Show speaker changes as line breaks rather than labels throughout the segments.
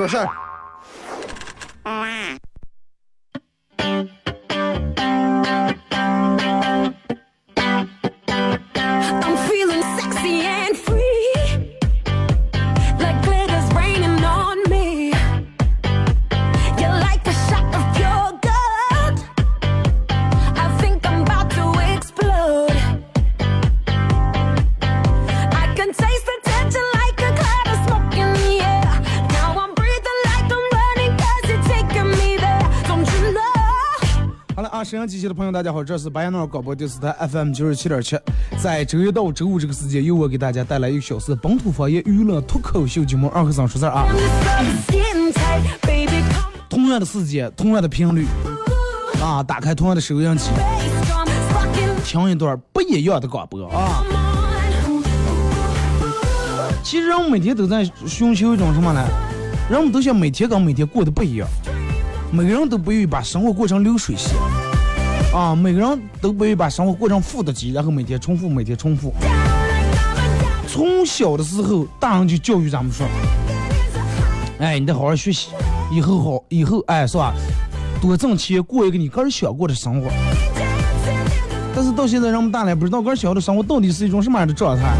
说事儿。沈阳机器的朋友，大家好，这是白羊脑广播电视台 FM 九十七点七，在周一到周五这个时间，由我给大家带来一个小时本土方言娱乐脱口秀节目《二和尚说事儿》啊。同样的时间，同样的频率啊，打开同样的收音机，听一段不一样的广播啊。其实人们每天都在寻求一种什么呢？人们都想每天跟每天过得不一样，每个人都不愿意把生活过成流水线啊，每个人都不愿意把生活过成负的级，然后每天重复，每天重复。从小的时候，大人就教育咱们说，哎，你得好好学习，以后好，以后哎是吧？多挣钱，过一个你个人想过的生活。但是到现在，人们大了不知道个人想要的生活到底是一种什么样的状态，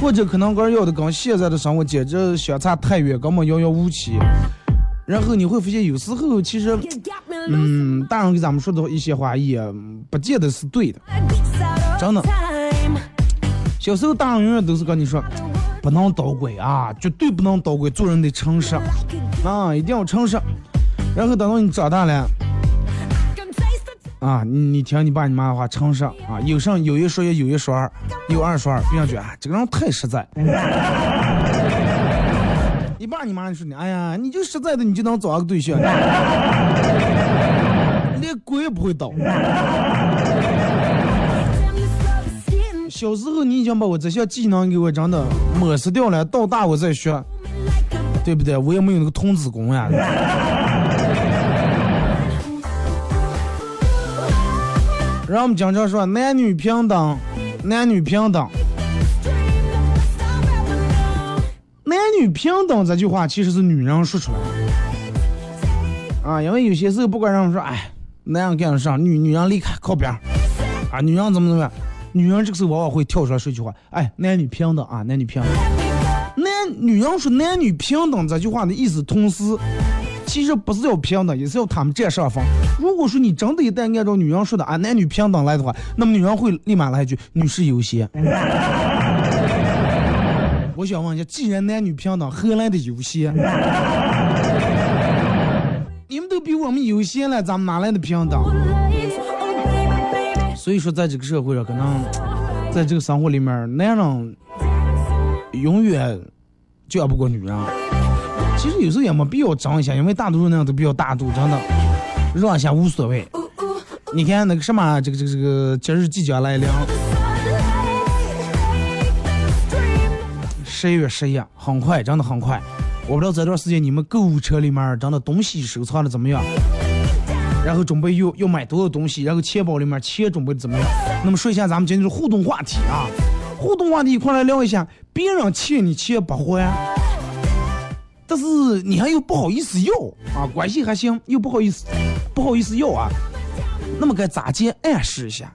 或者可能个人要的跟现在的生活简直相差太远，根本遥遥无期。然后你会发现，有时候其实，嗯，大人给咱们说的一些话也不见得是对的。真的小时候，大人永远都是跟你说，不能捣鬼啊，绝对不能捣鬼，做人得诚实啊，一定要诚实。然后等到你长大了啊，你你听你爸你妈的话，诚实啊，有上有一说一，有一说二，有二说二，别人觉得，这个人太实在。你爸你妈你说你，哎呀，你就实在的，你就能找个对象，连鬼也不会
倒。
小时候你已经把我这些技能给我真的抹杀掉了，到大我再学，对不对？我也没有那个童子功呀。然后我们经常说男女平等，男女平等，女平等这句话其实是女人说出来的啊，因为有些时候不管让我们说，哎，男人干得上，女女人离开靠边啊，女人怎么怎么样，女人这个时候往往会跳出来说一句话，哎，男女平等啊，男女平等。男女人说男女平等这句话的意思，同时其实不是要平等，也是要他们占上风。如果说你真的一旦按照女人说的啊男女平等来的话，那么女人会立马来一句女士优先。我想问一下，既然男女平等，何来的优先？你们都比我们优先了，咱们哪来的平等.
Oh.
所以说，在这个社会上，可能在这个生活里面，男人永远较不过女人。其实有时候也没必要争一下，因为大多数男人都比较大度，真的让一下无所谓。你看那个什么，这个这个这个节日即将来临，十一月十一，很快，真的很快。我不知道这段时间你们购物车里面真的东西收藏的怎么样？然后准备又要买多少东西，然后钱包里面钱准备的怎么样？那么说一下咱们今天的互动话题啊，互动话题一块来聊一下，别人欠你钱不还，但是你还又不好意思要啊，关系还行，又不好意思不好意思要啊，那么该咋接暗示一下？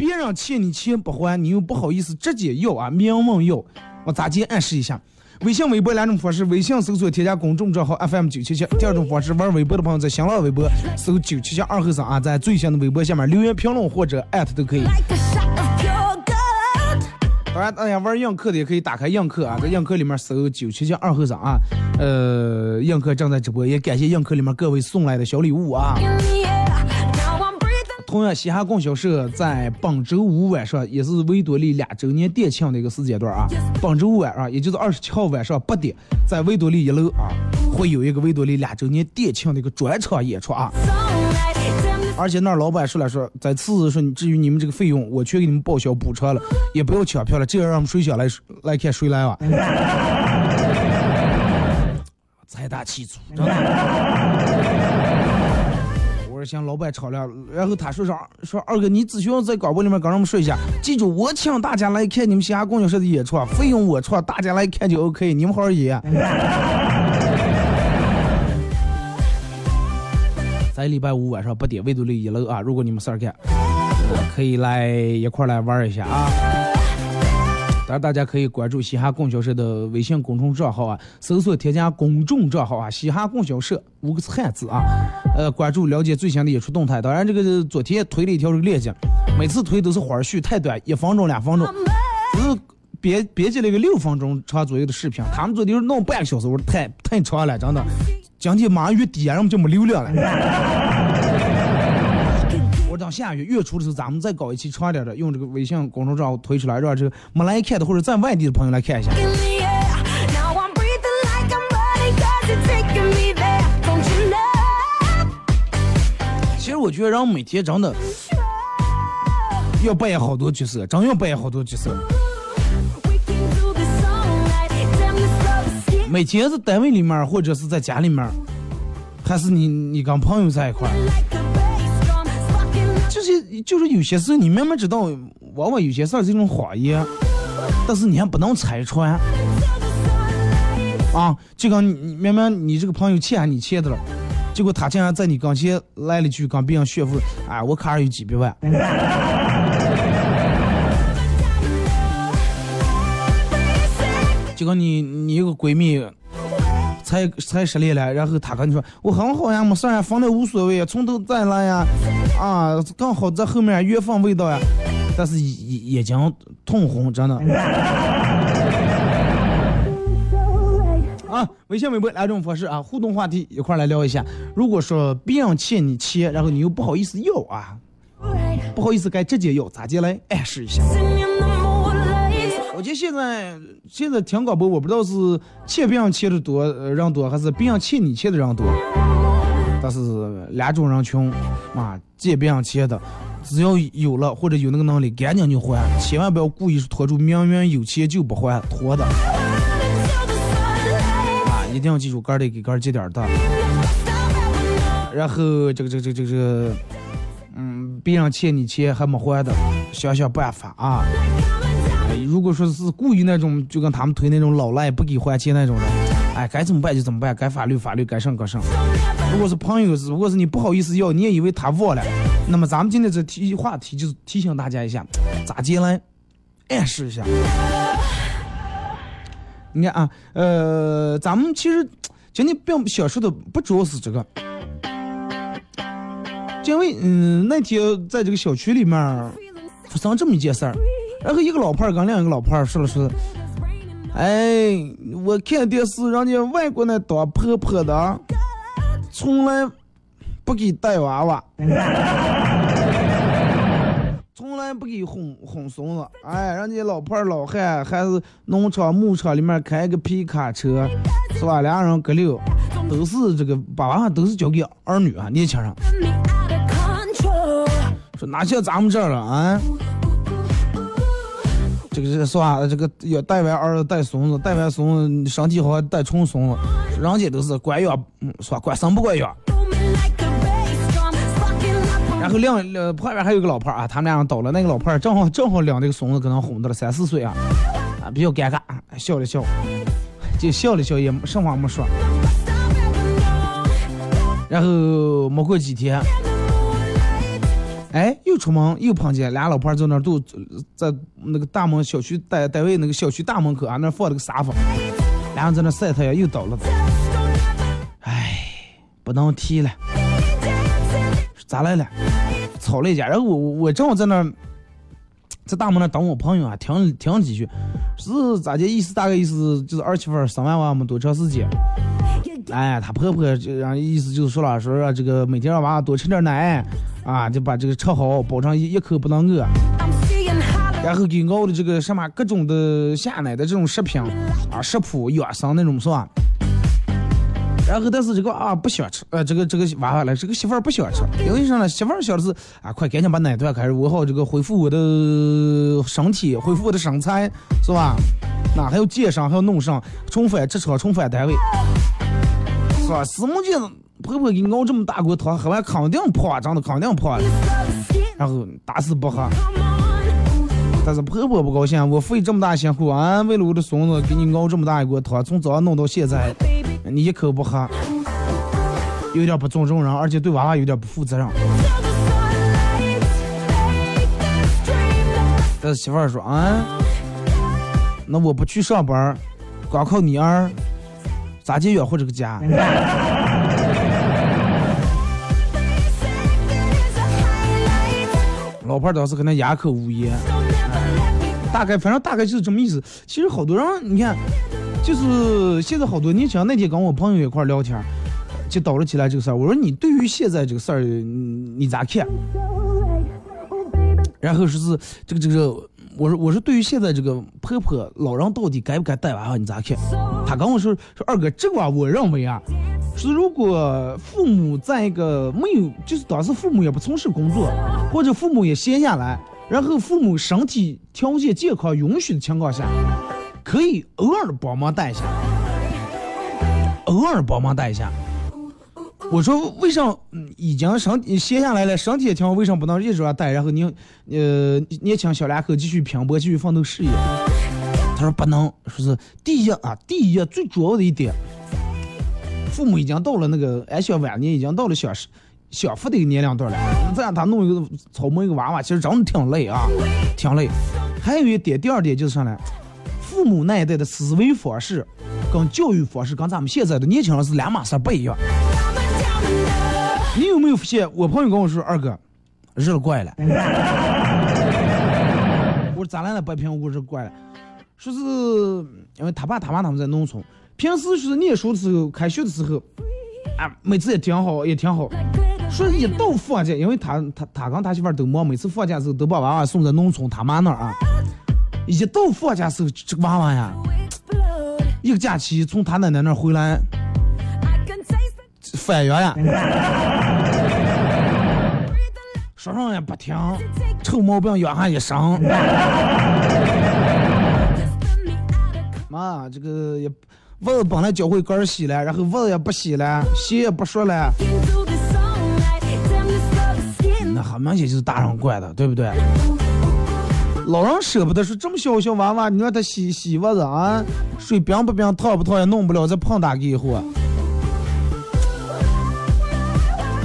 哎，别人欠你钱不还，你又不好意思直接要啊，明问要，我咋接暗示一下？微信、微博两种方式，微信搜索添加公众账号 FM 九七七。第二种方式，玩微博的朋友在新浪微博搜九七七二后生啊，在最新的微博下面留言评论或者艾特都可以。当然，大家玩映客的也可以打开映客啊，在映客里面搜九七七二后生啊，呃，映客正在直播，也感谢映客里面各位送来的小礼物啊。同样，嘻哈供销社在本周五晚上也是维多利两周年店庆的一个时间段啊。本周五晚上，也就是二十七号晚上八点，在维多利一楼啊，会有一个维多利两周年店庆的一个专场演出啊。而且那老板说了说，在此说，至于你们这个费用，我全给你们报销补偿了，也不要抢票了，这样让我们谁想来来看谁来啊。财大气粗，真的。我是向老板吵了，然后他说说说二哥，你只需要在广播里面跟我们说一下，记住我请大家来看你们西安供销社的演出，啊，费用我出，大家来看就 OK，你们好好演。在礼拜五晚上八点，维多利一楼啊，如果你们事儿干，可以来一块来玩一下啊。当然，大家可以关注嘻哈供销社的微信公众账号啊，搜索添加公众账号啊，嘻哈供销社五个字汉字啊，呃，关注了解最新的演出动态。当然，这个昨天推了一条这个链接，每次推都是花絮太短，一分钟两分钟，只是编编辑了一个六分钟长左右的视频。他们昨天弄半个小时，我说太太长了，真的。今天马上月底，然后就没流量了。到下月月初的时候咱们再搞一期长一点的用这个微信公众账号推出来让这个没来看的或者在外地的朋友来看一下。其实我觉得让每天真的要扮演好多角色真要扮演好多角色。每天是单位里面或者是在家里面还是你你跟朋友在一块就是有些事你明明知道，往往有些事儿是一种谎言，但是你还不能拆穿啊。就跟你明明你这个朋友欠你欠的了，结果他竟然在你跟前来了句跟别人炫富，哎，我卡上有几百万。就跟你你一个闺蜜才才失恋了，然后她跟你说我很好呀，没事呀，分的无所谓呀，从头再来呀，啊，刚好在后面越放味道呀，但是眼眼睛通红，真的。啊，微信、微博两种方式啊，互动话题一块来聊一下。如果说别人欠你钱，然后你又不好意思要啊，不好意思该直接要，咋接来暗示一下？我觉得现在现在听广播，我不知道是欠别人欠的多呃人多，还是别人欠你欠的人多。但是两种人群啊，借别人钱的，只要有了或者有那个能力，赶紧就还，千万不要故意拖住明明有钱就不还，拖的啊，一定要记住，哥儿得给哥儿借点的。然后这个这个这个这个，嗯，别人欠你钱还没还的，想想办法啊。如果说是故意那种，就跟他们推那种老赖不给还钱那种人，哎，该怎么办就怎么办，该法律法律，该上该上。如果是朋友，如果是你不好意思要，你也以为他忘了，那么咱们今天这提话题就是提醒大家一下，咋接来，暗示一下。你看啊，呃，咱们其实今天并想说的不主要是这个，因为嗯那天在这个小区里面发生这么一件事儿，然后一个老伴儿跟另一个老伴儿说了说，哎，我看电视，人家外国那当婆婆的，从来不给带娃娃，从来不给哄哄孙子。哎，人家老伴儿老汉还是农场牧场里面开个皮卡车，是吧？俩人搁溜，都是这个把娃娃都是交给儿女啊，年轻人。说哪像咱们这儿了啊？这个是是吧？这个要带完儿子带孙子，带完孙子身体好带重孙子，人家都是管养，嗯，是吧？管生不管养。然后另呃旁边还有个老伴儿啊，他们俩人倒了，那个老伴儿正好正好领这个孙子，可能哄到了三四岁啊，啊比较尴尬，笑了笑，就笑了笑，也什么话没说。然后没过几天，哎，又出门又碰见俩老婆在那儿都在那个大门小区单单位那个小区大门口啊，那放了个沙发，俩人在那晒太阳，又倒了。哎，不能提了，咋来了？吵了一架，然后我我正好在那儿，在大门那等我朋友啊，听听几句，是咋的意思？大概意思就是二媳妇儿生完娃没多长时间。哎，她婆婆这样意思就是说了，说让这个每天让娃多吃点奶，啊，就把这个吃好，保证一一口不能饿。然后给熬的这个什么各种的下奶的这种食品啊，食谱养生那种是吧？然后但是这个啊不喜欢吃，呃，这个这个娃娃来，这个媳妇儿不想吃，因为啥呢？媳妇儿想的是啊，快赶紧把奶断开，我好这个恢复我的身体，恢复我的身材，是吧？那还要健身，还要弄上，重返职场，重返单位，是吧？死木见婆婆给你熬这么大锅汤，喝完肯定胖，真的肯定胖.然后打死不喝。但是婆婆不高兴，我费这么大辛苦啊，为了我的孙子给你熬这么大一锅汤，从早上弄到现在，你一口不喝，有点不尊重人，而且对娃娃有点不负责任。但是媳妇儿说啊，那我不去上班，光靠你儿，咋接养活这个家？
Highlight.
老婆当时可能哑口无言，大概反正大概就是这么意思。其实好多人，你看，就是现在好多年轻人，那天跟我朋友一块聊天，就叨了起来这个事儿。我说你对于现在这个事儿，你咋看？然后说是这个这个，我说我说对于现在这个婆婆老人到底该不该带娃娃，你咋看？他跟我说说二哥，这个，我认为啊，是如果父母在一个没有，就是当时父母也不从事工作，或者父母也闲下来，然后父母身体条件健康允许的情况下，可以偶尔帮忙带一下，偶尔帮忙带一下。我说为啥嗯已经身歇下来了，身体也挺好，为啥不能一直让带？然后你呃年轻小两口继续拼搏，继续奋斗事业。他说不能，说是第一啊，第一最主要的一点，父母已经到了那个安享晚年，已经到了享享福的一个年龄段了，再让他弄一个草摸一个娃娃，其实真的挺累啊，挺累。还有一点，第二点就是啥呢？父母那一代的思维方式跟教育方式跟咱们现在的年轻人是两码事不一样。你有没有发现？我朋友跟我说，二哥，日了怪了。我说咋了呢？白平我日怪了，说是因为他爸他妈他们在农村，平时是念书的时候，开学的时候，啊，每次也挺好，也挺好。说一到放假，因为他他他跟他媳妇儿都忙，每次放假时候都把娃娃送在农村他妈那儿啊。一到放假时候，这个娃娃呀，一个假期从他奶奶那儿回来
，I can taste it.
翻原呀，说上也不听，臭毛病养下一生。妈，这个也袜子本来教会杆儿洗了，然后袜子也不洗了，鞋也不说了，那很明显就是大人惯的，对不对？老人舍不得说这么小小娃娃，你让他洗洗袜子啊，水冰不冰，烫不烫也弄不了，再碰打给以后啊。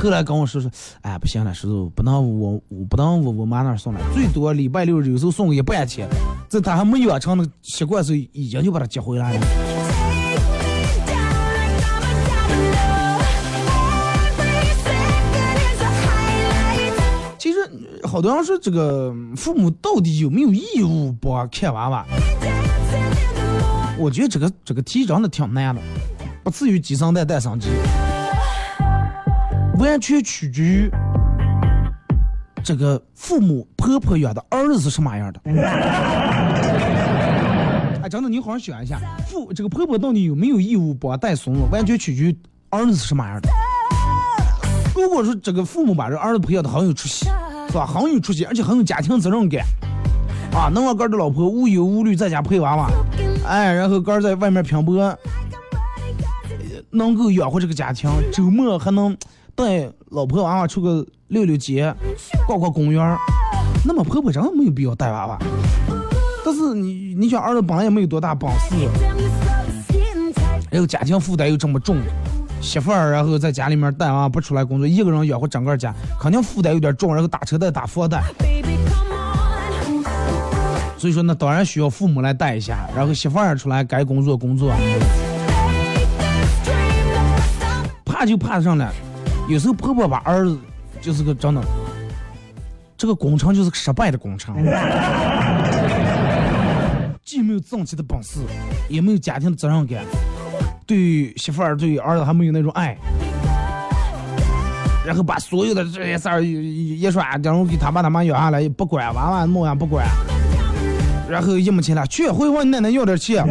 后来跟我说说，哎，不行了，叔叔不能我我不能我我妈那儿送了，最多礼拜六有时候送个一半天，这他还没养成的习惯时候，已经就把他接回来了。好多人说这个父母到底有没有义务帮看娃娃？我觉得这个这个题真的挺难的，不至于鸡生蛋蛋生鸡，完全取决于这个父母婆婆养的儿子是什么样的。哎，真的，你好好想一下，父这个婆婆到底有没有义务帮带孙子，完全取决于儿子是什么样的。如果说这个父母把这儿子培养的很有出息，是吧？很有出息，而且很有家庭责任感，啊，能让哥的老婆无忧无虑在家陪娃娃，哎，然后哥在外面拼搏，能够养活这个家庭，周末还能带老婆娃娃出个溜溜街，逛逛公园，那么婆婆真的没有必要带娃娃。但是你你想儿子本来也没有多大本事，然后家庭负担又这么重，媳妇儿然后在家里面带娃不出来工作，一个人养活整个家，肯定负担有点重，然后打车贷打房贷，所以说呢，当然需要父母来带一下，然后媳妇儿出来该工作工作，怕就怕上了，有时候婆婆把儿子就是个真的，这个工程就是个失败的工程，既没有挣钱的本事，也没有家庭的责任感，对媳妇儿对儿子还没有那种爱，然后把所有的这些事儿一一说，然后给他爸他妈要下来，不管娃娃么样不管，然后一没钱了，去回问你奶奶要点钱。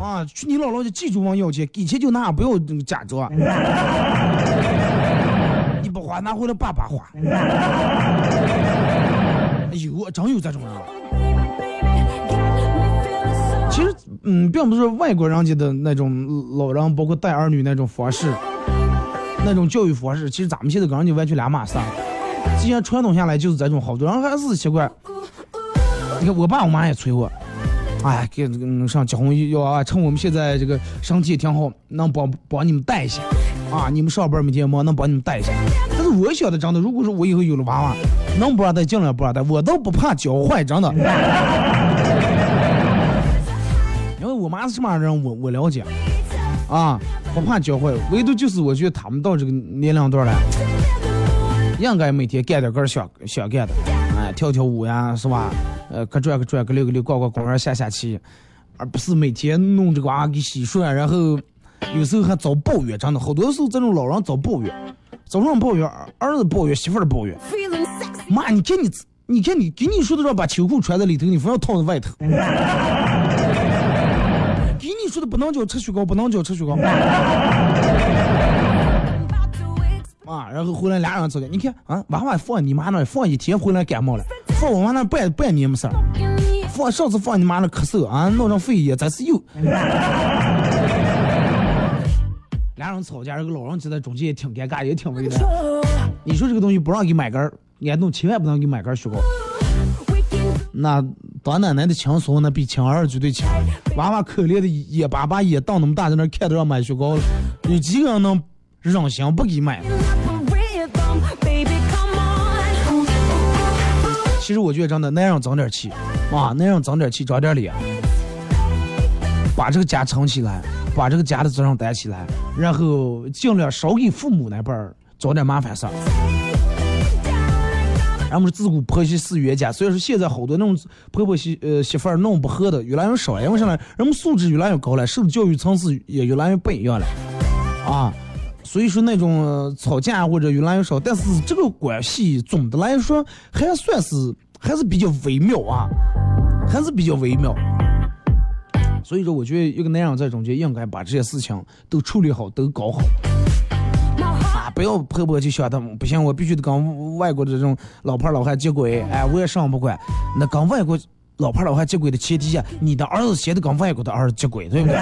啊，去你姥姥家记住问要钱，给钱就拿，不要假装。你不花拿回来爸爸花。有，真有这种人。其实，嗯，并不是说外国人家的那种老人，包括带儿女那种方式，那种教育方式，其实咱们现在跟人家完全两码事。既然传统下来就是这种，好多人还是习惯。你看，我爸我妈也催我，哎，给嗯上结婚要啊，趁我们现在这个身体也挺好，能帮帮你们带一下啊。你们上班每天忙，能帮你们带一下。但是我想的真的，如果说我以后有了娃娃，能不让带尽量不让带，我都不怕教坏，真的。我妈是什么样人，我我了解，啊，不怕教坏，唯独就是我觉得他们到这个年龄段了，应该每天干点个想想干的，哎，跳跳舞呀，是吧？呃，可转各转，可溜可溜，逛逛公园，下下棋，而不是每天弄这个娃给洗涮，然后有时候还遭抱怨，真的，好多时候这种老人遭抱怨，早上抱怨，儿子抱怨，媳妇儿抱怨，妈，你看你，你看你，给你说的让把秋裤穿在里头，你非要套在外头。不能叫吃雪糕，不能叫吃雪糕。啊，然后回来俩人吵架，你看啊，娃娃放你妈那放一天，回来感冒了，放我妈那半半年没事儿，放上次放你妈那咳嗽啊，弄成肺炎，这次又。俩人吵架，这个老人就在中间也挺尴尬，也挺为难。你说这个东西不让给买根儿，你弄千万不能给买根雪糕。那当奶奶的轻松，那比亲儿子绝对轻。娃娃可怜的眼巴巴眼瞪那么大，在那看着要买雪糕了，有几个人能忍心不给买？其实我觉得真的，那样长点气，啊，那样长点气，长点脸，把这个家撑起来，把这个家的责任担起来，然后尽量少给父母那辈儿找点麻烦事儿。俺们是自古婆媳是冤家，所以说现在好多那种婆婆媳呃媳妇儿弄不和的越来越少了，因为啥呢？人们素质越来越高了，受的教育层次也越来越不一样了，啊，所以说那种吵架或者越来越少，但是这个关系总的来说还算是还是比较微妙啊，还是比较微妙。所以说，我觉得一个男人在中间应该把这些事情都处理好，都搞好。不要婆婆就想他们不行，我必须得跟外国的这种老婆老汉接轨，哎，我也上不惯。那跟外国老婆老汉接轨的前提下，你的儿子先得跟外国的儿子接轨，对不对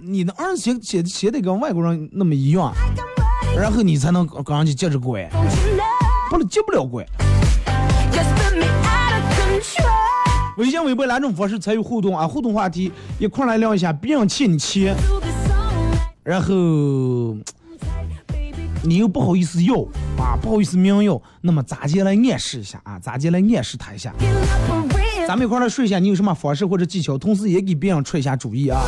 你的儿子先先先得跟外国人那么一样.然后你才能跟人家接着轨?不能接不了轨。微信、微博两种方式参与互动啊，互动话题一块儿来聊一下，别人欠你钱
，Do this song,
然后你又不好意思要啊，不好意思明要，那么咋接来暗示一下啊？咋接来暗示他一下？咱们一块儿来说一下，你有什么方式或者技巧，同时也给别人出一下主意啊。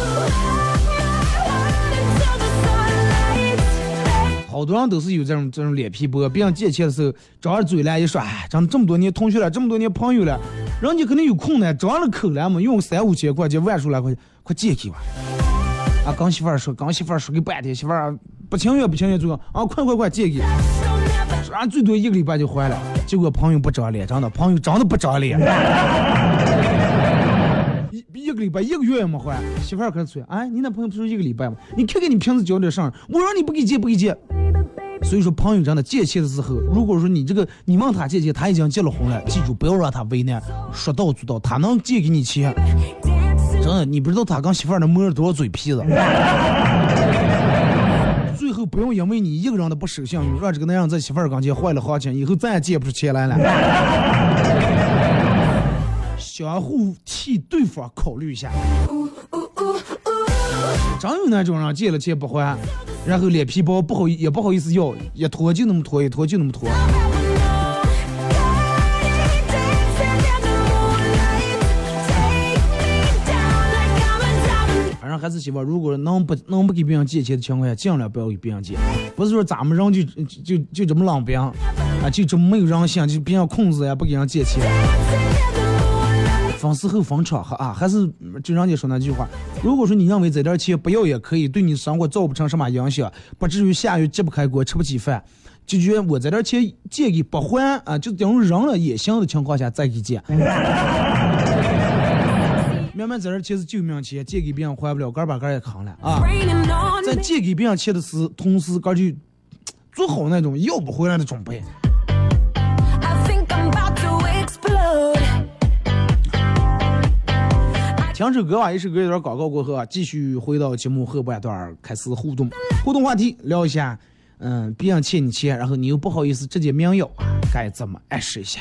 好多人都是有这种这种脸皮薄，别人借钱的时候张着嘴来一说，哎，咱们这么多年同学了，这么多年朋友了，人家肯定有空呢，张了口了嘛，用三五千块钱、万数来块钱，快借给我。啊，跟媳妇儿说，跟媳妇儿说个半天，媳妇儿不情愿不情愿做，啊，快快快借给，俺最多一个礼拜就还了。结果朋友不长脸，真的，朋友真的不长脸。一一个礼拜一个月也没还，媳妇儿开始催，哎，你那朋友不是一个礼拜吗？你看看你平时交点上，我让你不给借不给借。所以说，朋友真的借钱的时候，如果说你这个你问他借钱，他已经结了婚了，记住不要让他为难，说到做到，他能借给你钱，真的，你不知道他跟媳妇儿能磨了多少嘴皮子。最后不用因为你一个人的不守信用，让这个男人在媳妇儿跟前坏了行情，以后再也借不出钱来了。相互替对方考虑一下。真有那种人借了钱不还，然后脸皮薄，不好意也不好意思要，一拖就那么拖，一拖就那么拖。还是希望，如果能不能不给别人借钱的情况下，尽量不要给别人借。不是说咱们人就就就这么冷冰啊，就这么没有人性，就别人控制呀，不给人借钱。
分时候分场合啊，还是就人家说那句话，如果说你认为这点钱不要也可以，对你生活造不成什么影响，不至于下雨揭不开锅吃不起饭，就觉得我这点钱借给不还啊，就等于扔了也行的情况下再给借。明明这儿钱是救命钱，借给别人还不了，个儿把个儿也扛了啊。在借给别人钱的时，同时个儿就做好那种要不回来的准备。听首歌吧，一首歌一段广告过后啊，继续回到节目后半段儿开始互动。互动话题聊一下，嗯，别人欠你钱，然后你又不好意思直接明要啊，该怎么暗示一下？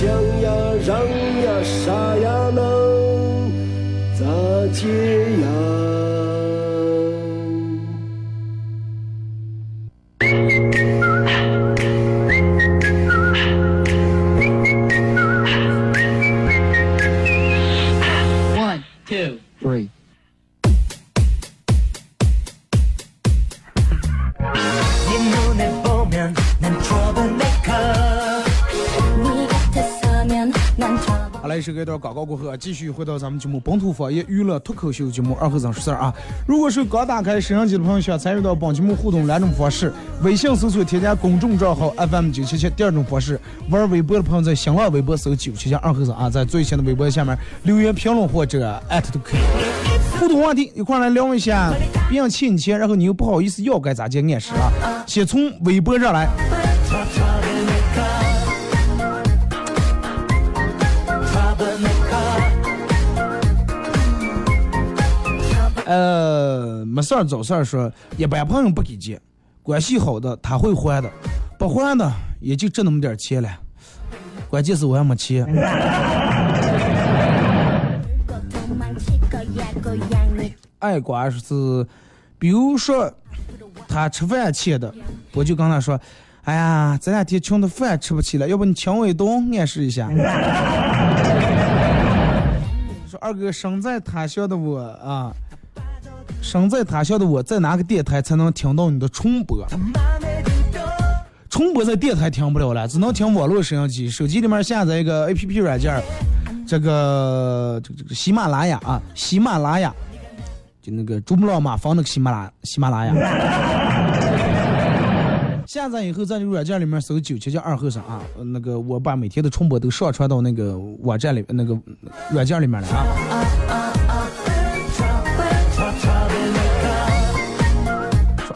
想呀，让呀，啥呀，能咋接呀？
这，段广告过后啊，继续回到咱们节目本土方言娱乐脱口秀节目二和尚说事儿啊。如果是刚打开摄像机的朋友，想参与到本节目互动两种方式：微信搜索添加公众账号 FM 九七七；第二种方式，玩微博的朋友在新浪微博搜九七七二和尚啊，在最新的微博下面留言评论或者艾特都可以。互动话题一块来聊一下，别人欠你钱，然后你又不好意思要，该咋接暗示啊？先从微博上来。呃，没事儿找事儿说，一般朋友不给借，关系好的他会还的，不还的也就挣那么点儿钱了，关键是我还没钱。爱瓜是，比如说他吃饭欠的，我就跟他说，哎呀，这两天穷的饭吃不起了，要不你请我一顿，暗示一下。说二哥，身在他乡的我啊，身在他乡的我在哪个电台才能听到你的重播？重播在电台听不了了，只能听网络摄像机。手机里面下载一个 A P P 软件，这个这个这个喜马拉雅啊，喜马拉雅，就那个珠穆朗玛峰那个喜马拉喜马拉雅。下载以后，在这个软件里面搜九七七二后生啊，那个我把每天的重播都上传到那个网站里那个软件里面来啊。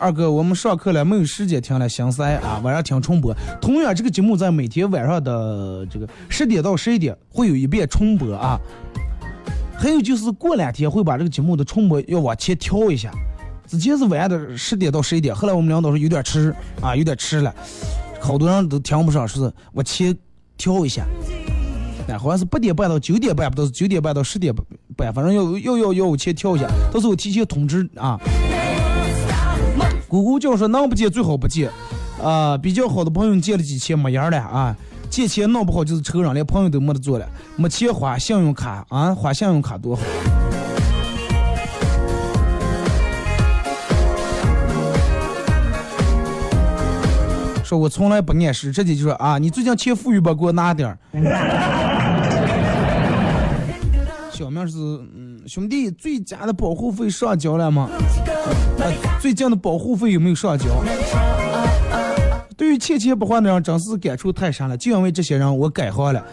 二哥，我们上课了，没有时间听了，心塞啊，晚上听重播。同样，这个节目在每天晚上的这个十点到十一点会有一遍重播啊。还有就是过两天会把这个节目的重播要往前调一下。之前是晚上的十点到十一点，后来我们领导说有点迟啊，有点迟了，好多人都听不上，说是往前调一下。哎，好像是八点半到九点半，不都是九点半到十点半，反正要要要要往前调一下，到时候提前通知啊。姑姑就说能不借最好不借，啊、比较好的朋友借了几千没样了啊，借钱弄不好就是仇人，连朋友都没得做了，没钱花信用卡啊，花信用卡多好。说我从来不暗示，直接就说啊，你最近欠富裕吧，给我拿点儿。小明是嗯，兄弟，最佳的保护费上交了吗？啊，最近的保护费有没有上交？对于欠钱不还的人，真是感触太深了。就因为这些人，我改行了。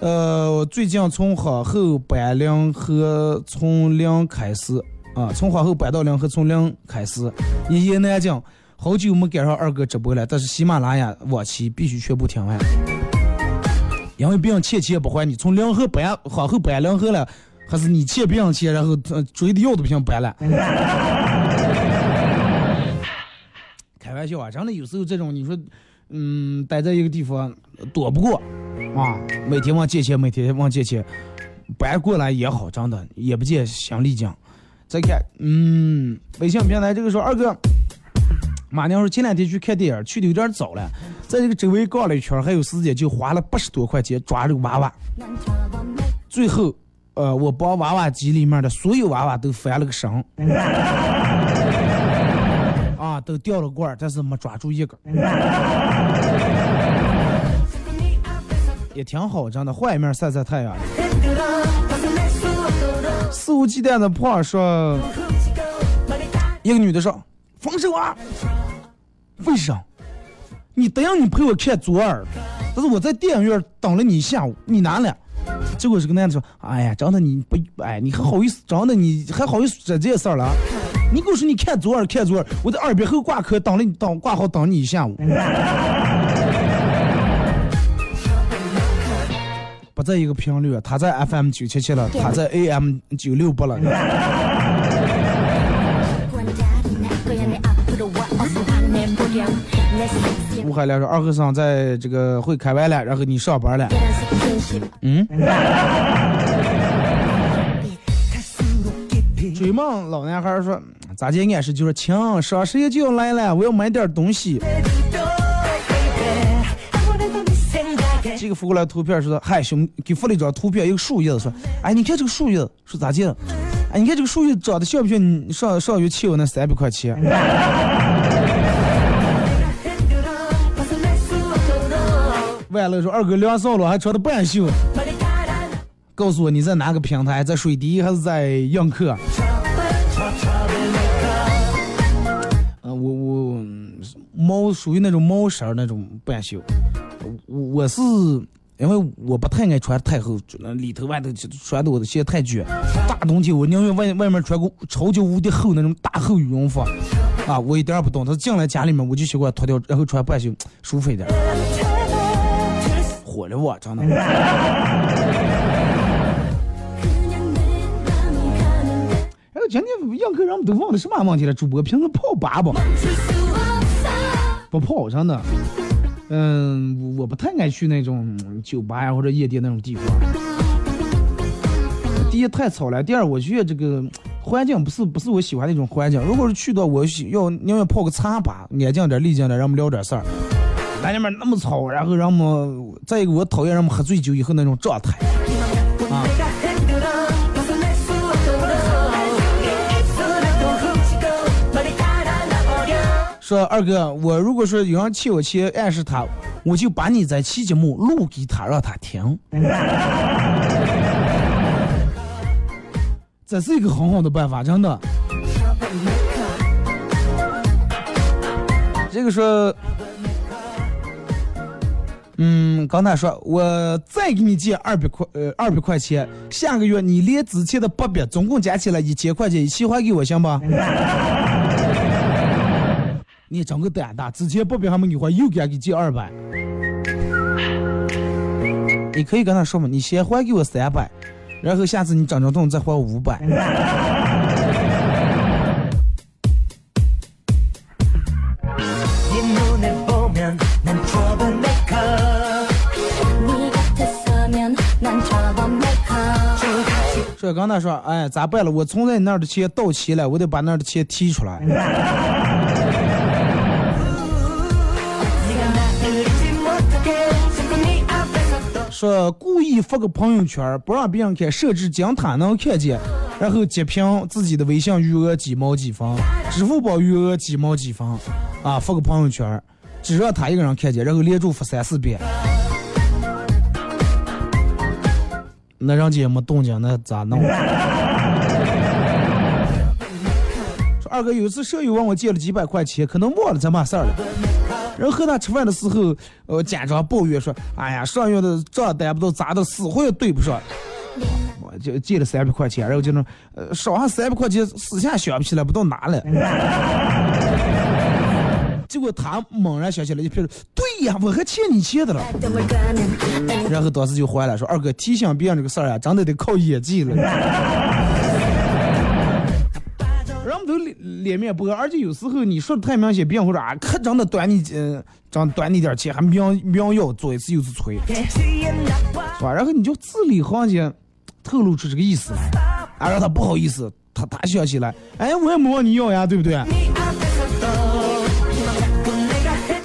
呃，最近从皇后搬零和从零开始啊，从皇后搬到零和从零开始，一言难尽。好久没赶上二哥直播了，但是喜马拉雅往期必须全部听完，因为别人欠钱不还你，从零后搬皇后搬零后了，还是你欠别人钱，然后追的要都不想搬了。开玩笑啊，真的有时候这种你说，嗯，待在一个地方躲不过啊，每天往借钱，每天往借钱，搬过来也好，真的也不见心力劲。再看，嗯，微信平台这个说二哥。马娘说前两天去看电影，去的有点早了，在这个周围逛了一圈，还有时间，就花了八十多块钱抓这个娃娃。最后，呃，我帮娃娃机里面的所有娃娃都翻了个身，都掉了罐儿，但是没抓住一个，也挺好，真的，换一面晒晒太阳。肆无忌惮的胖说，一个女的说。分手啊！为啥？你答应你陪我看左耳，但是我在电影院等了你一下午，你拿了。结果这个男的说：“哎呀，真的你不，哎，你还好意思，真的你还好意思说这些事儿了？你给我说你看左耳看左耳，我在耳边后挂科等了你等挂号等你一下午。不在一个频率，他在 FM 九七七了，他在 AM 九六八了。吴海亮说：“二和尚在这个会开完了，然后你上班了。”嗯。追梦老男孩说：“咋姐应该是就是亲，双十一就要来了，我要买点东西。”这个发过来图片说：“嗨，兄，给发了一张图片，一个树叶子，说，哎，你看这个树叶子，说咋的？哎，你看这个树叶长得像不像你上上月欠我那三百块钱？” 完了说二哥凉爽了，还穿的半袖。告诉我你在哪个平台，在水滴还是在映客？猫属于那种猫衫儿那种半袖，我我是因为我不太爱穿太厚，那里头外头穿的我的鞋太卷。大冬天我宁愿外外面穿个超级无敌厚那种大厚羽绒服，啊，我一点儿不懂。他进来家里面我就习惯脱掉，然后穿半袖舒服一点。火了我，真的。然后今天映客人们都忘了什么问题了？主播平时泡粑不？不泡，真的。嗯，我不太爱去那种酒吧呀或者夜店那种地方。第一太吵了，第二我觉得这个环境不是不是我喜欢那种环境。如果是去到我喜要宁愿泡个茶吧，安静点、丽静点，让我们聊点事儿。在那边那么吵，然后让我们再一个我讨厌让我们喝醉酒以后那种状态。二哥，我如果说有人欠我钱，暗示他，我就把你在期节目录给他，让他听。这是一个很好的办法，真的。这个说，嗯，刚才说我再给你借二百块，呃，二百块钱，下个月你连之前的八百，总共加起来一千块钱，一起还给我行吧？你整个胆大，之前八百还没给还，又给俺给借二百。你可以跟他说嘛，你先还给我三百，然后下次你整整动再还我五百。这刚才说，哎，咋办了？我存在你那儿的钱到期了，我得把那儿的钱提出来。说故意发个朋友圈，不让别人看，设置仅他能看见，然后截屏自己的微信余额几毛几分，支付宝余额几毛几分，啊，发个朋友圈，只让他一个人看见，然后连着发三四遍。那人家也没动静，那咋弄？说二哥有一次舍友问我借了几百块钱，可能忘了这嘛事儿了。然后和他吃饭的时候，呃，家长抱怨说：“哎呀，上月的账单不都咋的，死活也对不上。”我就借了三百块钱，然后就能，呃，少上三百块钱，私下想不起来，不知道哪了。结果他猛然想起来，就说：“对呀，我还欠你钱的了。”然后当时就坏了，说：“二哥提醒别人这个事儿啊，真的得靠演技了。”脸脸面薄，而且有时候你说的太明显，别人会说啊，可真的短你呃，真短你点钱，还明明要左一次右次催，是吧？然后你就字里行间透露出这个意思来，啊，让他不好意思，他他想起来，哎，我也没问你要呀，对不对？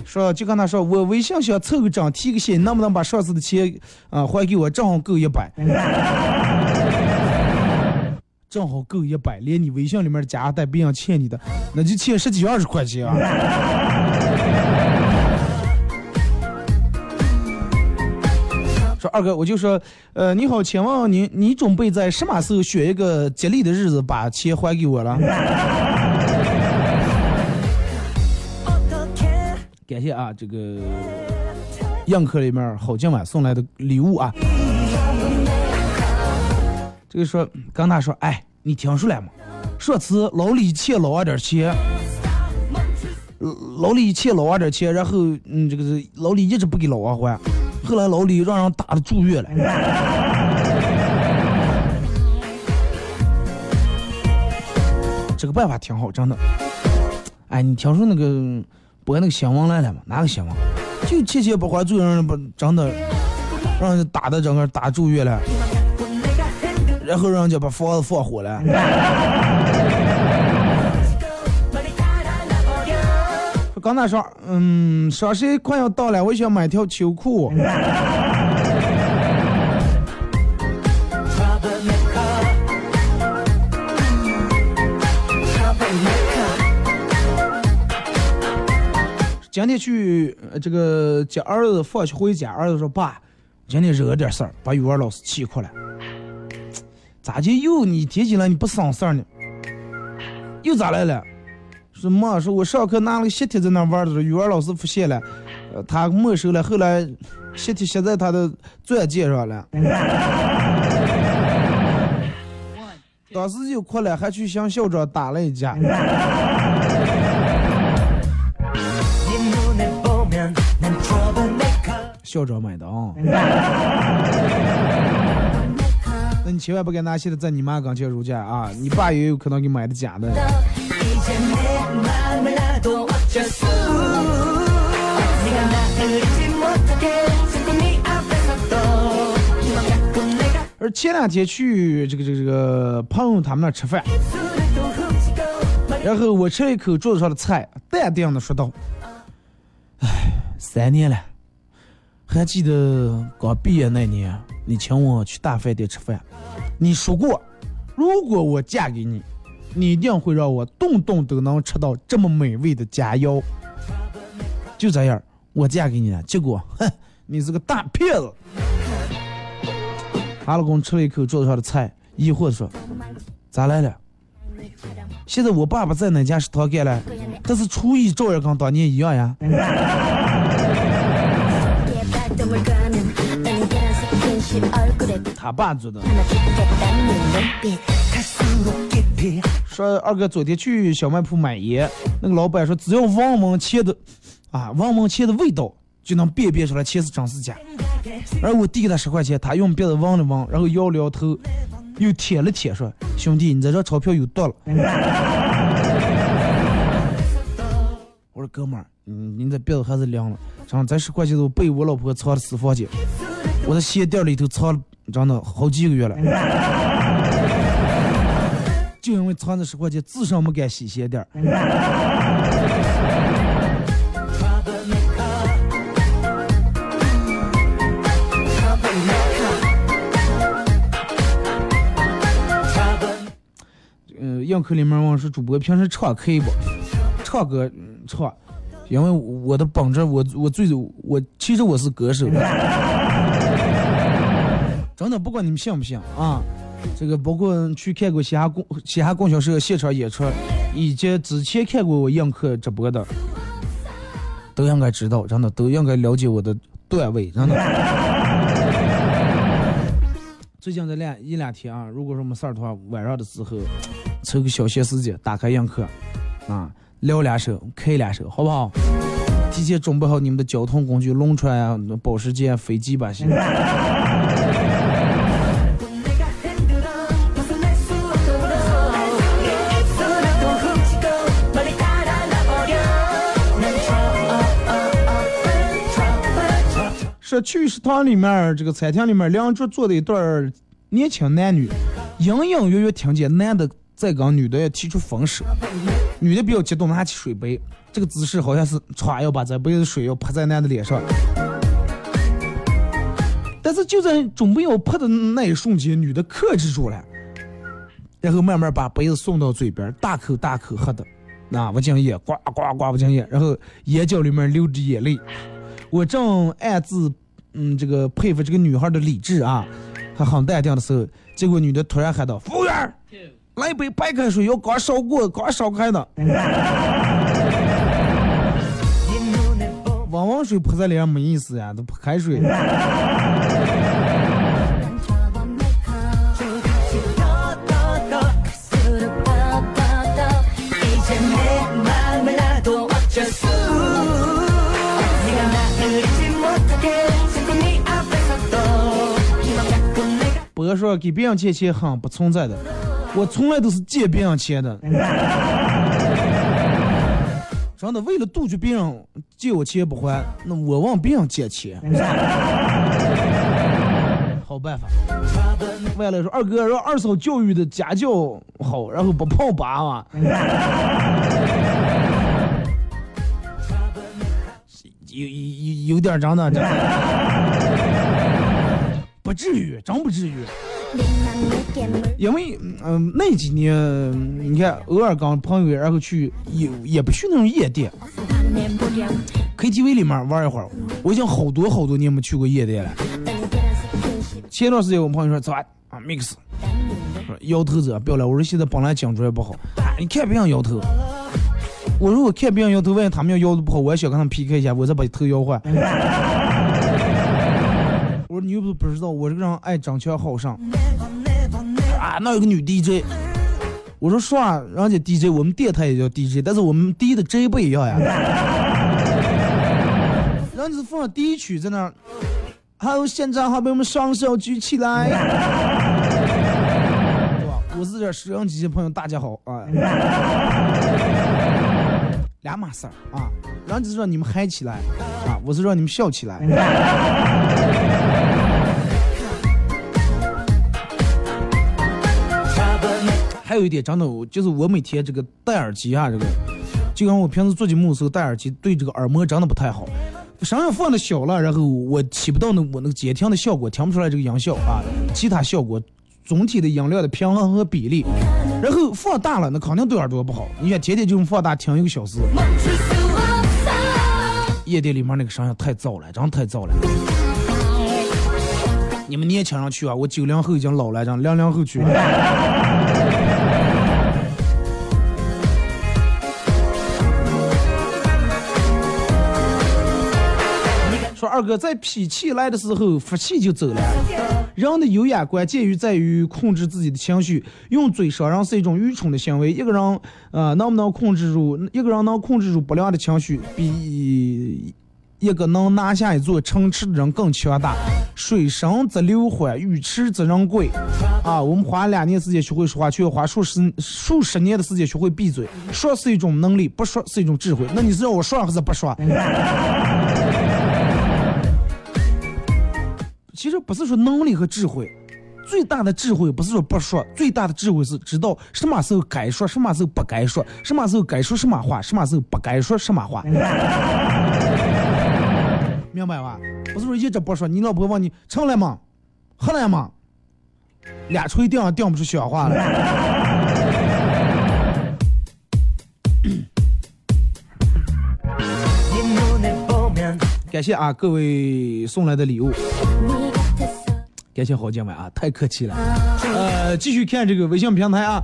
说就跟他说，我微信想凑个整，提个醒，能不能把上次的钱啊、还给我，正好够一百。正好够一百，连你微信里面加带别人欠你的，那就欠十几二十块钱啊。说二哥，我就说，呃，你好，请问你你准备在什么时候选一个吉利的日子把钱还给我了？感谢啊，这个映客里面好今晚送来的礼物啊。这个说跟他说，哎，你听出来吗？说次老李欠老二点钱，老李欠老二点钱，然后嗯，这个是老李一直不给老二还，后来老李让人打的住院了。这个办法挺好，真的。哎，你听说那个播那个新闻来了吗？哪个新闻？就欠钱不还，最让人不真的让人打的整个打住院了，然后人家把房子放火了。说刚才说，嗯，双十一快要到了，我想买条秋裤。今天去呃这个接儿子放学回家，儿子说：“爸，今天惹点事儿，把语文老师气哭了。咋就又你提起来你不省事儿呢？又咋来了？说妈，说我上课拿了个习题在那玩的时候，语文老师发现了，呃，他没收了，后来习题写在他的钻戒上了。当时就哭了，还去向校长打了一架。校长买的啊、哦。你千万不敢拿现在在你妈跟前如家啊，你爸也有可能给买的假的。而前两天去这个这个这个朋友他们那吃饭。然后我吃了一口桌子上的菜，淡定的说道。哎，三年了，还记得刚毕业那年，你请我去大饭店吃饭。你说过，如果我嫁给你，你一定会让我顿顿都能吃到这么美味的佳肴。就这样，我嫁给你了，结果，哼，你是个大骗子。”她老公吃了一口桌子上的菜，疑惑的说：“咋来了？”现在我爸爸在哪家食堂干了，但是厨艺照样跟当年一样呀。他爸做的。说二哥昨天去小卖铺买盐，那个老板说只要闻闻切的，啊，闻闻切的味道就能辨别出来切是真是假。而我递给他十块钱，他用鼻子闻了闻，然后摇了摇头，又舔了舔，说：“兄弟，你在这钞票有毒了。”我说：“哥们儿，嗯，你这鼻子还是凉了。”然后这十块钱都被我老婆藏在私房钱，我在鞋垫里头藏了。真的好几个月了。就因为藏那十块钱，至少没敢洗鞋垫儿。呃，映客里面问说主播平时唱可以不？唱歌唱，因为我的本质，我我最我其实我是歌手，真的不管你们信不信啊。这个包括去看过嘻哈供嘻哈供销社现场演出，以及之前看过我映客直播的，都应该知道，真的都应该了解我的段位，真的。最近这两一两天啊，如果说没事儿的话，晚上的时候抽个小闲时间，打开映客，啊，聊两首，开两首，好不好？提前准备好你们的交通工具，轮船啊、保时捷、飞机吧，行。去食堂里面这个餐厅里面两桌坐的一对年轻男女，隐隐约约听见男的在跟女的要提出分手，女的比较激动，拿起水杯，这个姿势好像是歘要把这杯子水要泼在男的脸上。但是就在准备要泼的那一瞬间，女的克制住了，然后慢慢把杯子送到嘴边，大口大口喝的，那不敬业，呱呱呱不敬业，然后眼角里面流着眼泪。我正暗自嗯这个佩服这个女孩的理智啊，她很淡定的时候，结果女的突然喊道：“服务员，来一杯白开水，要刚烧过、刚烧开的。”汪汪水泼在脸上没意思呀，都泼开水。博说给别人借钱很不存在的，我从来都是借别人钱的。真的，为了杜绝别人借我钱不还，那我问别人借钱。好办法。完了说二哥让二嫂教育的家教好，然后不泡粑粑。有有有有点长的，真的不至于，真不至于。因为嗯、那几年你看偶尔跟朋友然后去也也不去那种夜店，KTV 里面玩一会儿。我已经好多好多年没去过夜店了。前段时间我朋友说走啊啊 mix，说摇头子不要了。我说现在本来颈椎不好，啊你看别人摇头。我如果看别人摇头，万一他们要摇的不好，我也想跟他们 PK 一下，我再把头摇坏。我说你又不是不知道，我这个人爱争强好胜。啊，那有个女 DJ。我说耍，人家 DJ，我们电台也叫 DJ，但是我们 D 的 J 不一样呀。人家是放了第一曲在那儿，还有现在还被我们双手举起来，对吧？我是这摄像机的朋友，大家好啊。两码事儿啊，人家是让你们嗨起来啊，我是让你们笑起来。还有一点，真的，就是我每天这个戴耳机啊，这个就跟我平时做节目的时候戴耳机，对这个耳膜真的不太好。声音放的小了，然后我起不到那我那个监听的效果，听不出来这个音效啊，其他效果总体的音量的平衡和比例。然后放大了，那肯定对耳朵不好。你看天天就用放大听一个小时，夜店里面那个声音太噪了，真的太噪了。你们年轻人去啊，我九零后已经老了，让零零后去。二哥在脾气来的时候，福气就走了。人的优雅关键于在于控制自己的情绪，用嘴伤人是一种愚蠢的行为。一个人呃能不能控制住，一个人能控制住不良的情绪，比一个能拿下一座城池的人更强大。水深则流缓，鱼迟则人贵。啊，我们花两年时间学会说话，却要花数十数十年的时间学会闭嘴。说是一种能力，不说是一种智慧。那你是让我说还是不说？其实不是说能力和智慧，最大的智慧不是说不说，最大的智慧是知道什么时候该说，什么时候不该说，什么时候该说什么话，什么时候不该说什么话。明白吧？不是说一直不说，你老婆问你成了吗？喝了吗？俩锤定上定不出小话来。感谢啊各位送来的礼物，感谢好姐妹啊，太客气了。呃，继续看这个微信平台啊，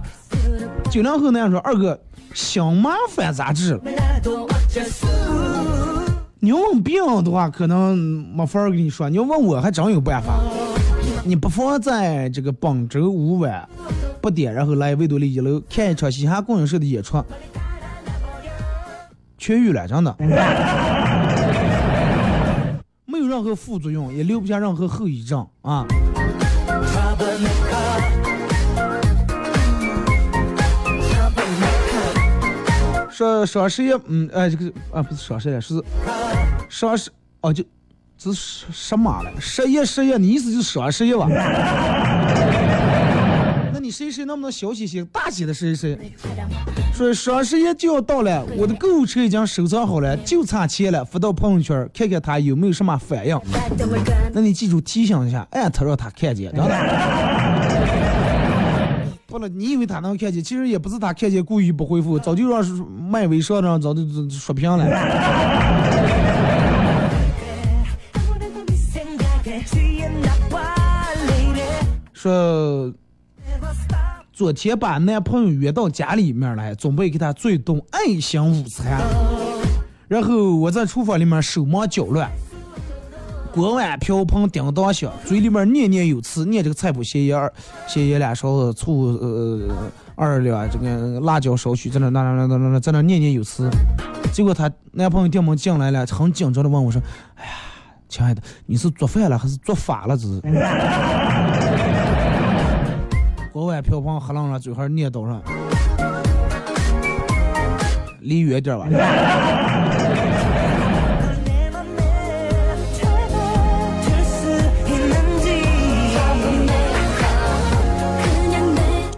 九零后那样说，二哥想麻烦咋治？你要问病的话，可能没法跟你说；你要问我，还真有办法。你不妨在这个本周五晚八点，然后来维多利一楼看一场嘻哈供应社的演出，痊愈了，真的，任何副作用，也留不下任何后遗症啊。说双十一，嗯，哎，这个啊，不是双十一，是双十，哦，就这是什么了？十一十一，你意思就是双十一吧？那你谁谁能不能小写些大写的谁谁？说双十一就要到了，我的购物车已经收藏好了，就差钱了，发到朋友圈看看他有没有什么反应。那你记住提醒一下，艾特让他看见，真的。不了，你以为他能看见？其实也不是他看见故意不回复，早就让卖微商的人早就就说屏了。说昨天把男朋友约到家里面来，准备给他做一顿爱心午餐。然后我在厨房里面手忙脚乱，锅碗瓢盆叮当响，嘴里面念念有词，念这个菜谱咸盐二咸盐两勺子，醋呃二两，这个辣椒少许，在那那那那那那在那念念有词。结果她男朋友电门进来了，很紧张的问我说：“哎呀，亲爱的，你是做饭了还是做法了？这是？” 锅碗瓢盆喝浪上，嘴还念叨上，离远点吧。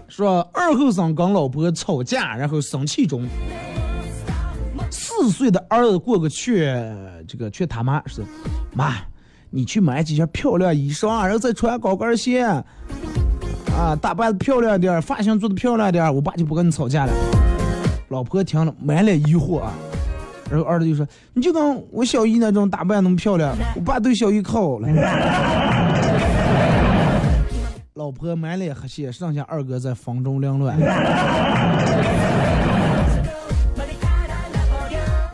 说二后生跟老婆吵架，然后生气中，四岁的儿子过个去，这个劝他妈是，妈，你去买几件漂亮衣裳，然后再穿高跟鞋，啊，打扮的漂亮点，发型做的漂亮点，我爸就不跟你吵架了。老婆听了满脸疑惑啊，然后儿子就说，你就跟我小姨那种打扮那么漂亮，我爸对小姨可好了。老婆满脸黑线，剩下二哥在房中凌乱。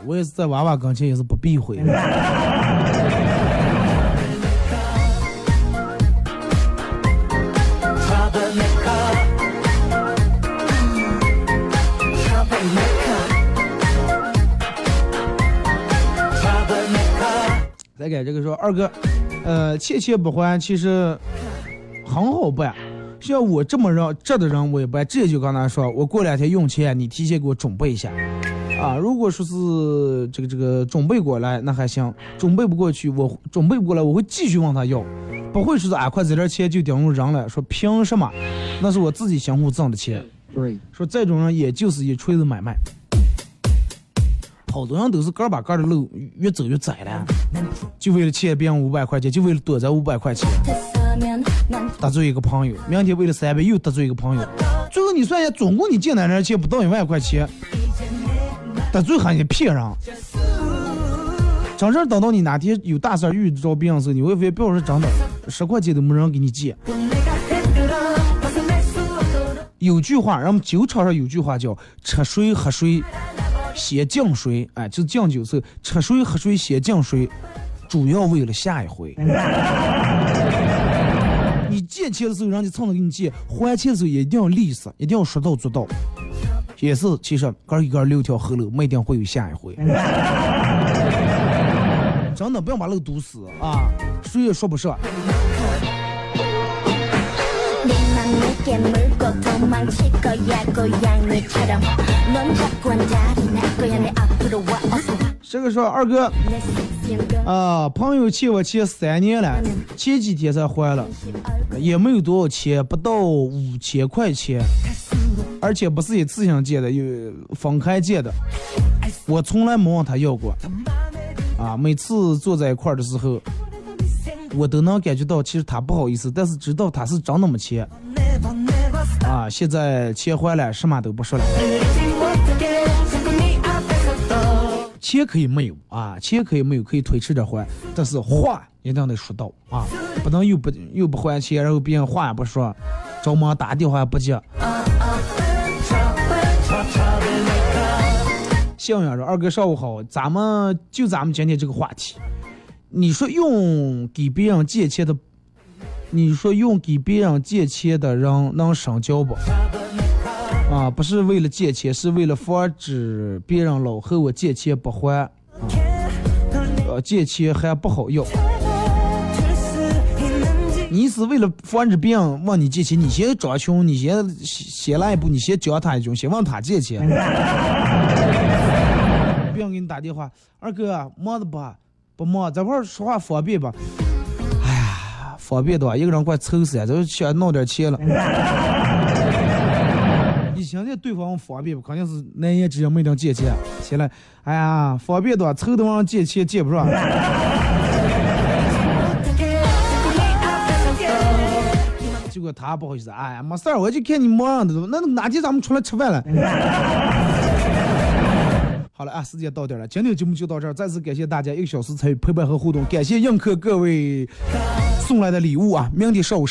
我也是在娃娃跟前也是不避讳。再给这个说二哥，呃，欠钱不还其实很好办。像我这么人这的人，我也不直接就跟他说，我过两天用钱，你提前给我准备一下。啊，如果说是这个这个准备过来，那还行；准备不过去，我准备不过来，我会继续问他要，不会说是俺快这点钱就顶住人了。说凭什么？那是我自己辛苦挣的钱。
对，
说这种人也就是一锤子买卖。好多人都是个把个的路越走越窄了，就为了欠别人五百块钱，就为了躲这五百块钱，得罪一个朋友，明天为了三百又得罪一个朋友，最后你算一下，总共你借那点钱不到一万块钱，得罪还你骗人。真正等到你哪天有大事儿遇着别人时候，你会发现，别说真的，十块钱都没人给你借。有句话，人们酒场上有句话叫“吃水喝水”。先敬水，哎，就是敬酒时候吃水喝水先敬水，主要为了下一回。你借钱的时候，人家蹭着给你借；还钱的时候，一定要利索，一定要说到做到。也是，其实哥一哥六条后路，没一定会有下一回。真的不要把路堵死啊！谁也说不上。
내게 물고 도망칠 거야 고양이처럼 넌 자꾸 앉아 날 거야 내 앞으로 와 어서 와.
这个说二哥
내 섹시한 걸
啊，朋友欠我钱三年了，前几天才还了，也没有多少钱，不到五千块钱，而且不是一次性借的，有分开借的。我从来没问他要过，啊，每次坐在一块儿的时候，我都能感觉到其实他不好意思，但是知道他是真的没钱。 啊，现在钱还了，什么都不说了。钱可以没有啊，钱可以没有，可以推迟点还，但是话一定得说到啊，不能又不又不还钱，然后别人话也不说，着忙打电话也不接。向阳说：“二哥上午好，咱们就咱们今天这个话题，你说用给别人借钱的，你说用给别人借钱的人能深交不？啊，不是为了借钱，是为了防止别人老和我借钱不还，啊，借钱还不好要。你是为了防止别人问你借钱，你先装穷，你先先来一步，你先教他一句，先问他借钱。别人给你打电话，二哥忙的不？不忙，这会儿说话方便吧？方便的话，一个人快愁死呀，都想弄点钱了。你现在对方方便不？肯定是难言之隐没定借钱。起来，哎呀，方便的话，愁得往借钱借不上。结果他不好意思，哎呀，没事儿，我就看你忙的，那哪天咱们出来吃饭了？好了啊，时间到点了，今天节目就到这儿，再次感谢大家一个小时参与陪伴和互动，感谢映客各位送来的礼物啊，明天上午。